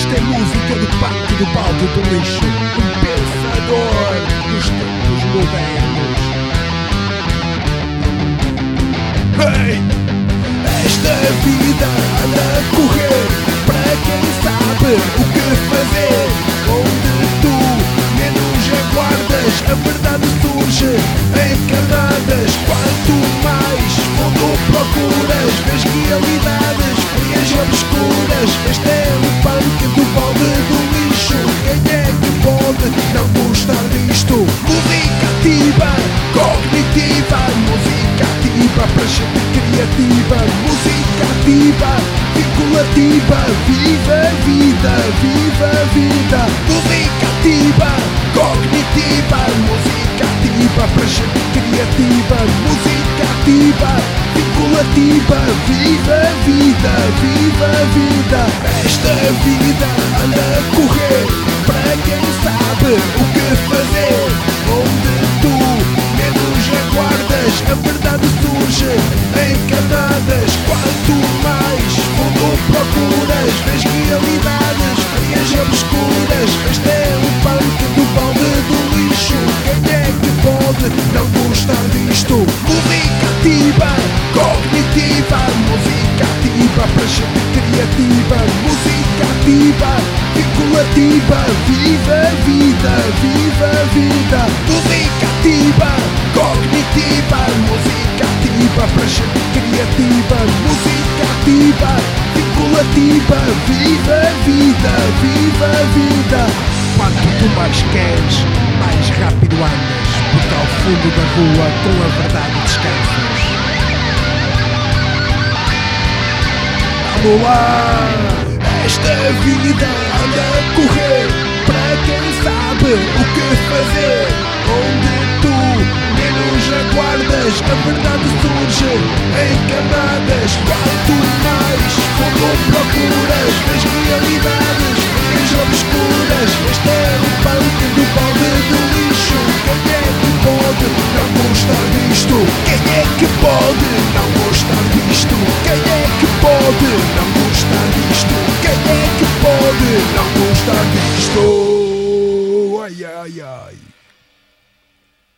Esta é música do pacto do balde do lixo Um pensador dos tempos modernos Hey! Esta vida anda a correr Para quem sabe o que fazer Onde tu menos aguardas A verdade ativa para gente criativa Música ativa, vinculativa Viva a vida, viva a vida. Música ativa, cognitiva Música ativa para gente criativa Música ativa, vinculativa Viva a vida, viva a vida. Esta vida anda a correr Para quem sabe o que fazer. Onde tu menos aguardas A verdade não gostar disto? Música ativa, cognitiva Música ativa criativa. Música ativa, vinculativa. Viva a vida, viva a vida. Música ativa, cognitiva Música ativa criativa. Música ativa, vinculativa. Viva a vida, viva a vida Quanto tu mais queres, mais rápido andas Porque ao fundo da rua com a verdade descansas. Vamos lá! Esta vida anda a correr. Para quem sabe o que fazer Onde tu menos aguardas A verdade surge em camadas disto? Quem é que pode não gostar disto? Quem é que pode não gostar disto? Quem é que pode não gostar disto? Ai, ai, ai.